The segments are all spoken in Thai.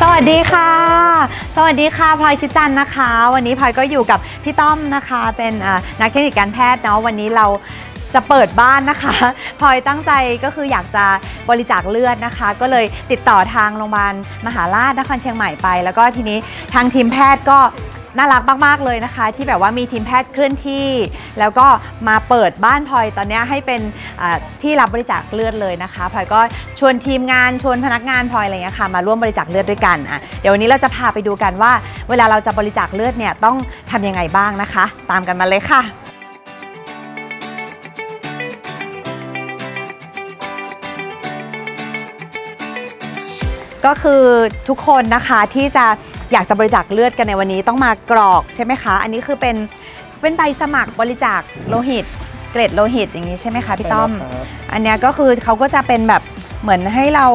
สวัสดีค่ะ สวัสดีค่ะพลอยชิจันนะคะ วันนี้พลอยก็อยู่กับพี่ต้อมนะคะ เป็นนักเทคนิคการแพทย์เนาะวันนี้เราจะเปิดบ้านนะคะพลอยตั้งใจก็คืออยากจะบริจาคเลือดนะคะ ก็เลยติดต่อทางโรงพยาบาลมหาราชนครเชียงใหม่ไป แล้วก็ทีนี้ทางทีมแพทย์ก็ น่ารักมาก ๆ เลยนะคะ ที่แบบว่ามีทีมแพทย์เคลื่อนที่ แล้วก็มาเปิดบ้านพลอยตอนนี้ให้เป็นที่รับบริจาคเลือดเลยนะคะพลอยก็ชวนทีมงานชวนพนักงานพลอยอะไรเงี้ยค่ะมาร่วมบริจาคเลือดด้วยกันอะเดี๋ยววันนี้เราจะพาไปดูกันว่า เวลาเราจะบริจาคเลือดเนี่ยต้องทำยังไงบ้างนะคะ ตามกันมาเลยค่ะก็คือทุกคนนะคะที่จะ อยากจะบริจาคเลือดกันในวันนี้ต้องมากรอกใช่ไหมคะ อันนี้คือเป็นเป็นใบสมัครบริจาคโลหิต เกล็ดโลหิตอย่างนี้ใช่ไหมคะพี่ต้อม อันเนี้ยก็คือเขาก็จะเป็นแบบเหมือนให้เรา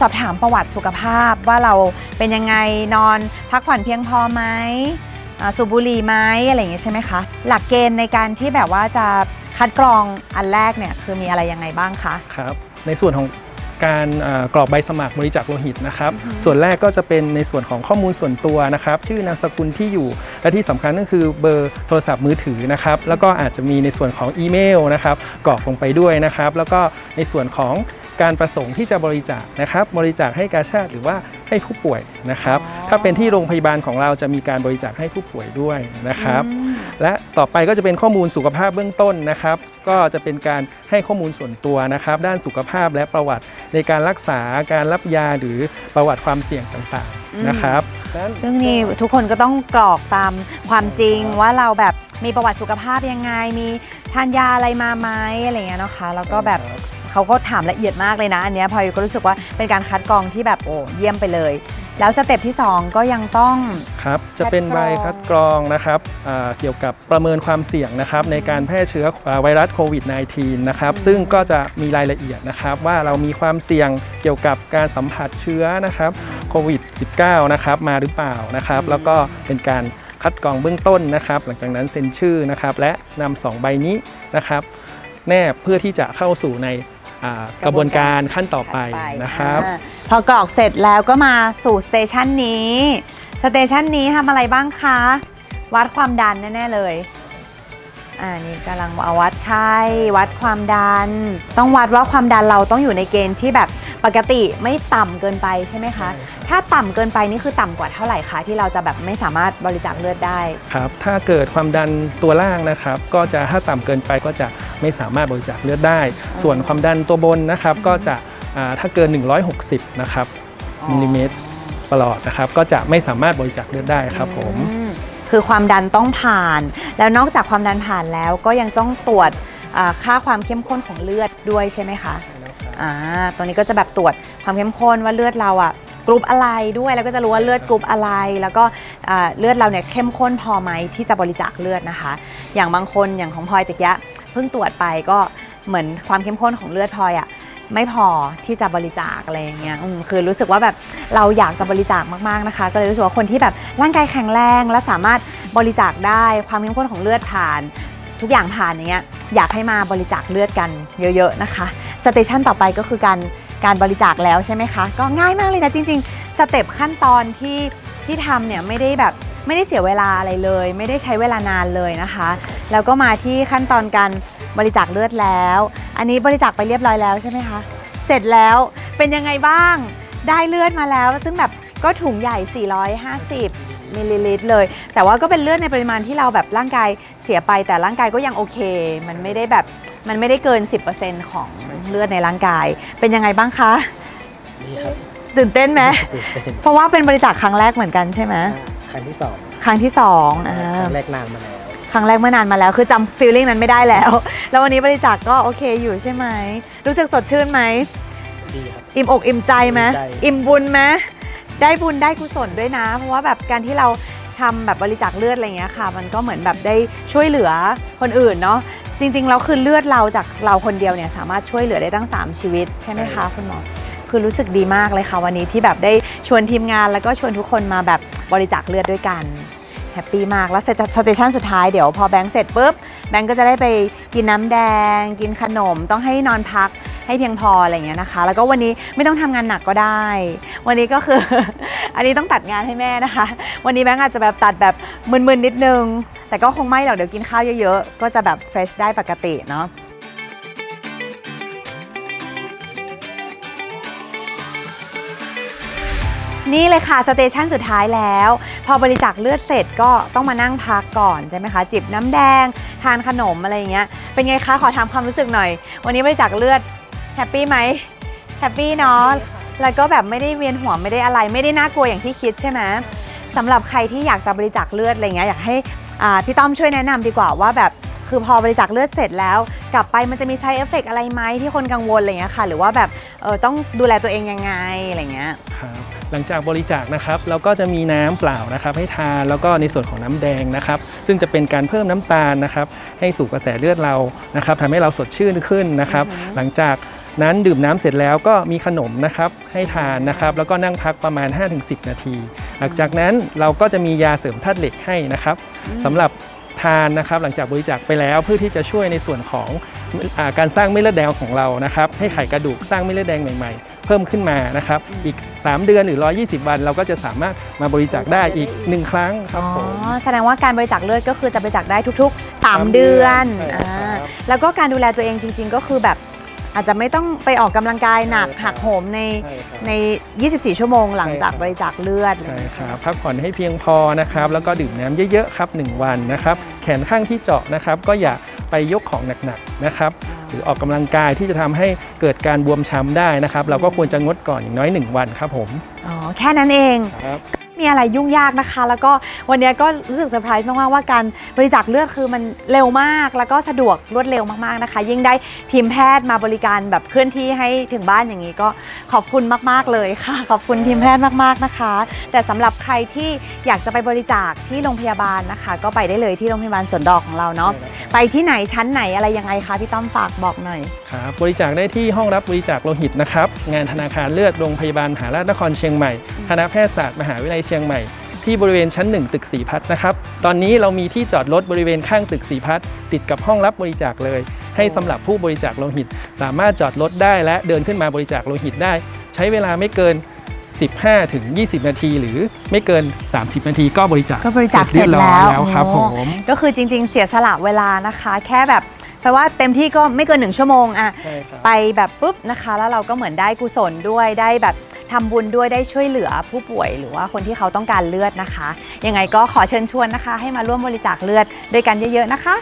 สอบถามประวัติสุขภาพว่าเราเป็นยังไงนอนพักผ่อนเพียงพอไหมอ่าสูบบุหรี่ไหมอะไรอย่างงี้ใช่ไหมคะ หลักเกณฑ์ในการที่แบบว่าจะคัดกรองอันแรกเนี่ยคือมีอะไรยังไงบ้างคะครับ ในส่วนของ การเอ่อกรอกใบสมัครบริจาคโลหิตนะครับอือฮึส่วนแรกก็จะเป็นในส่วนของข้อมูลส่วนตัวนะครับ ชื่อนามสกุลที่อยู่ และที่สำคัญก็คือเบอร์โทรศัพท์มือถือนะครับ แล้วก็อาจจะมีในส่วนของอีเมลนะครับกรอกลงไปด้วยนะครับ แล้วก็ในส่วนของการประสงค์ที่จะบริจาคนะครับ บริจาคให้กาชาติหรือว่าให้ผู้ป่วยนะครับอ๋อถ้าเป็นที่โรงพยาบาลของเราจะมีการบริจาคให้ผู้ป่วยด้วยนะครับอืม และต่อไปก็จะเป็นข้อมูลสุขภาพเบื้องต้นนะครับ ก็จะเป็นการให้ข้อมูลส่วนตัวนะครับ ด้านสุขภาพและประวัติในการรักษาการรับยาหรือประวัติความเสี่ยงต่างอืมๆนะครับซึ่งนี่ทุกคนก็ต้องกรอกตามความจริงว่าเราแบบมีประวัติสุขภาพยังไง มีทานยาอะไรมาไหมอะไรอย่างเงี้ยเนาะคะแล้วก็แบบเขาก็ถามละเอียดมากเลยนะ อันเนี้ยพลอยก็รู้สึกว่าเป็นการคัดกรองที่แบบโอ้เยี่ยมไปเลย แล้วสเต็ปที่ 2 ก็ยังต้องครับจะเป็นใบคัดกรองนะครับอ่าเกี่ยวกับประเมินความเสี่ยงนะครับในการแพร่เชื้ออ่าไวรัสโควิด -19 นะครับอืมซึ่งก็จะมีรายละเอียดนะครับว่าเรามีความเสี่ยงเกี่ยวกับการสัมผัสเชื้อนะครับโควิด -19 นะครับมาหรือเปล่านะครับ แล้วก็เป็นการคัดกรองเบื้องต้นนะครับ หลังจากนั้นเซ็นชื่อนะครับและนำสองใบนี้นะครับ แนบเพื่อที่จะเข้าสู่ในอ่า กระบวนการขั้นต่อไปนะครับอ่าพอกรอกเสร็จแล้วก็มาสู่สเตชันนี้สเตชันนี้ทำอะไรบ้างคะ วัดความดันแน่ๆเลยอ่านี่กำลังเอาวัดไข้วัดความดัน ต้องวัดว่าความดันเราต้องอยู่ในเกณฑ์ที่แบบปกติไม่ต่ำเกินไปใช่ไหมคะ ถ้าต่ำเกินไปนี่คือต่ำกว่าเท่าไหร่คะที่เราจะแบบไม่สามารถบริจาคเลือดได้ ครับ ถ้าเกิดความดันตัวล่างนะครับ ก็จะถ้าต่ำเกินไปก็จะ ไม่สามารถบริจาคเลือดได้ ส่วนความดันตัวบนนะครับก็จะอ่าถ้าเกิน 160 นะครับอ๋อมิลลิเมตรประหลอดนะครับ ก็จะไม่สามารถบริจาคเลือดได้ครับผมอืคือความดันต้องผ่าน แล้วนอกจากความดันผ่านแล้วก็ยังต้องตรวจอ่าค่าความเข้มข้นของเลือดด้วยใช่ไหมคะอ่าตรงนี้ก็จะแบบตรวจความเข้มข้นว่าเลือดเราอะกรุ๊ปอะไรด้วยแล้วก็จะรู้ว่าเลือดกรุ๊ปอะไร แล้วก็อ่าเลือดเราเนี่ยเข้มข้นพอไหมที่จะบริจาคเลือดนะคะ อย่างบางคนอย่างของพลอยตะกี้ เพิ่งตรวจไปก็เหมือนความเข้มข้นของเลือดพลอยอะไม่พอที่จะบริจาคอะไรอย่างเงี้ยคือรู้สึกว่าแบบเราอยากจะบริจาคมากๆนะคะ ก็เลยรู้สึกว่าคนที่แบบร่างกายแข็งแรงและสามารถบริจาคได้ความเข้มข้นของเลือดผ่าน ทุกอย่างผ่านอย่างเงี้ยอยากให้มาบริจาคเลือดกันเยอะ ๆนะคะสเตชันต่อไปก็คือการการบริจาคแล้วใช่ไหมคะ ก็ง่ายมากเลยนะจริง ๆ สเต็ปขั้นตอนที่ที่ทำเนี่ยไม่ได้แบบ ไม่ได้เสียเวลาอะไรเลย ไม่ได้ใช้เวลานานเลยนะคะ แล้วก็มาที่ขั้นตอนการบริจาคเลือดแล้ว อันนี้บริจาคไปเรียบร้อยแล้วใช่ไหมคะ เสร็จแล้วเป็นยังไงบ้าง ได้เลือดมาแล้ว ซึ่งแบบก็ถุงใหญ่ 450มิลลิลิตรเลย แต่ว่าก็เป็นเลือดในปริมาณที่เราแบบร่างกายเสียไป แต่ร่างกายก็ยังโอเค มันไม่ได้แบบมันไม่ได้เกิน 10%ของเลือดในร่างกาย เป็นยังไงบ้างคะดีครับตื่นเต้นไหมตื่นเต้นเพราะว่าเป็นบริจาคครั้งแรกเหมือนกันใช่ไหม ครั้งที่สองครั้งที่สองอ่าครั้งแรกนานมาแล้วครั้งแรกเมื่อนานมาแล้วคือจำฟีลลิ่งนั้นไม่ได้แล้ว แล้ววันนี้บริจาคก็โอเคอยู่ใช่ไหมรู้สึกสดชื่นไหมดีครับอิ่มอกอิ่มใจไหมอิ่มใจอิ่มบุญไหมได้บุญได้กุศลด้วยนะ เพราะว่าแบบการที่เราทำแบบบริจาคเลือดอะไรอย่างเงี้ยค่ะ มันก็เหมือนแบบได้ช่วยเหลือคนอื่นเนาะจริงๆแล้วคือเลือดเราจากเราคนเดียวเนี่ยสามารถช่วยเหลือได้ตั้ง 3 ชีวิตใช่ไหมคะคุณหมอ คือรู้สึกดีมากเลยค่ะวันนี้ที่แบบได้ชวนทีมงานแล้วก็ชวนทุกคนมาแบบบริจาคเลือดด้วยกันhappy มากแล้วเสร็จ station สุดท้ายเดี๋ยวพอแบงค์เสร็จปุ๊บแบงค์ก็จะได้ไปกินน้ำแดง กินขนมต้องให้นอนพักให้เพียงพออะไรอย่างเงี้ยนะคะ แล้วก็วันนี้ไม่ต้องทำงานหนักก็ได้ วันนี้ก็คือ อันนี้ต้องตัดงานให้แม่นะคะ วันนี้แบงค์อาจจะแบบตัดแบบมึนๆนิดนึง แต่ก็คงไม่หรอกเดี๋ยวกินข้าวเยอะๆ ก็จะแบบ fresh ได้ปกติเนาะ นี่เลยค่ะ station สุดท้ายแล้ว พอบริจาคเลือดเสร็จก็ต้องมานั่งพักก่อนใช่ไหมคะ จิบน้ำแดง ทานขนมอะไรอย่างเงี้ยเป็นไงคะขอถามความรู้สึกหน่อย วันนี้บริจาคเลือด happy ไหม happy เนาะแล้วก็แบบไม่ได้เวียนหัวไม่ได้อะไร ไม่ได้น่ากลัวอย่างที่คิดใช่ไหมสำหรับใครที่อยากจะบริจาคเลือดอะไรเงี้ยอยากให้อ่าพี่ต้อมช่วยแนะนำดีกว่าว่าแบบคือพอบริจาคเลือดเสร็จแล้ว กลับไปมันจะมี side effect อะไรไหมที่คนกังวลอะไรเงี้ยค่ะ หรือว่าแบบเออต้องดูแลตัวเองยังไงอะไรเงี้ยครับ หลังจากบริจาคนะครับเราก็จะมีน้ำเปล่านะครับให้ทานแล้วก็ในส่วนของน้ำแดงนะครับ ซึ่งจะเป็นการเพิ่มน้ำตาลนะครับให้สู่กระแสเลือดเรานะครับทำให้เราสดชื่นขึ้นนะครับอือฮึหลังจากนั้นดื่มน้ำเสร็จแล้วก็มีขนมนะครับให้ทานนะครับ แล้วก็นั่งพักประมาณ 5-10 นาที หลังจากนั้นเราก็จะมียาเสริมธาตุเหล็กให้นะครับสำหรับทานนะครับหลังจากบริจาคไปแล้วเพื่อที่จะช่วยในส่วนของอาการสร้างเม็ดเลือดแดงของเรานะครับให้ไขกระดูกสร้างเม็ดเลือดแดงใหม่ๆ เพิ่มขึ้นมานะครับ อีก 3 เดือนหรือ 120 วัน เราก็จะสามารถมาบริจาคได้อีก 1 ครั้งครับอ๋อผมแสดงว่าการบริจาคเลือดก็คือจะบริจาคได้ทุกๆสาม3เดือนเดือนใช่อ่าครับ แล้วก็การดูแลตัวเองจริง ๆ ก็คือแบบอาจจะไม่ต้องไปออกกำลังกายหนักใช่ครับ หักโหมในใช่ครับ ใน 24 ชั่วโมงหลังจากใช่ครับ บริจาคเลือด ใช่ครับพักผ่อนให้เพียงพอนะครับ แล้วก็ดื่มน้ำเยอะๆครับ 1 วันนะครับ แขนข้างที่เจาะนะครับ ก็อย่าไปยกของหนักๆนะครับห รือออกกำลังกายที่จะทำให้เกิดการบวมช้ำได้นะครับ เราก็ควรจะงดก่อนอย่างน้อย 1 วันครับผม อ๋อ แค่นั้นเองครับ มีอะไรยุ่งยากนะคะ แล้วก็วันนี้ก็รู้สึกเซอร์ไพรส์มากๆว่าการบริจาคเลือดคือมันเร็วมาก แล้วก็สะดวกรวดเร็วมากๆนะคะ ยิ่งได้ทีมแพทย์มาบริการแบบเคลื่อนที่ให้ถึงบ้านอย่างนี้ก็ขอบคุณมากๆเลยค่ะ ขอบคุณทีมแพทย์มากๆนะคะ แต่สำหรับใครที่อยากจะไปบริจาคที่โรงพยาบาลนะคะ ก็ไปได้เลยที่โรงพยาบาลสวนดอกของเราเนาะไปที่ไหนชั้นไหนอะไรยังไงคะพี่ต้อมฝากบอกหน่อยครับบริจาคได้ที่ห้องรับบริจาคโลหิตนะครับงานธนาคารเลือดโรงพยาบาลมหาราชนครเชียงใหม่คณะแพทยศาสตร์มหาวิทยาลัยเชียงใหม่ ที่บริเวณชั้น 1 ตึกสีพัฒน์นะครับ ตอนนี้เรามีที่จอดรถบริเวณข้างตึกสีพัฒน์ติดกับห้องรับบริจาคเลย ให้สำหรับผู้บริจาคโลหิต สามารถจอดรถได้และเดินขึ้นมาบริจาคโลหิตได้ ใช้เวลาไม่เกิน 15 ถึง 20 นาที หรือไม่เกิน 30 นาทีก็บริจาคก็บริจาคเสร็จยบอยแล้วแล้วครับโอ้ผมก็คือจริง ๆ เสียสละเวลานะคะ แค่แบบแปลว่าเต็มที่ก็ไม่เกินหนึ่งชั่วโมงอะใช่ครับไปแบบปุ๊บนะคะ แล้วเราก็เหมือนได้กุศลด้วยได้แบบ ทำบุญด้วยได้ช่วยเหลือผู้ป่วย หรือว่าคนที่เขาต้องการเลือดนะคะ ยังไงก็ขอเชิญชวนนะคะ ให้มาร่วมบริจาคเลือดด้วยกันเยอะๆนะคะ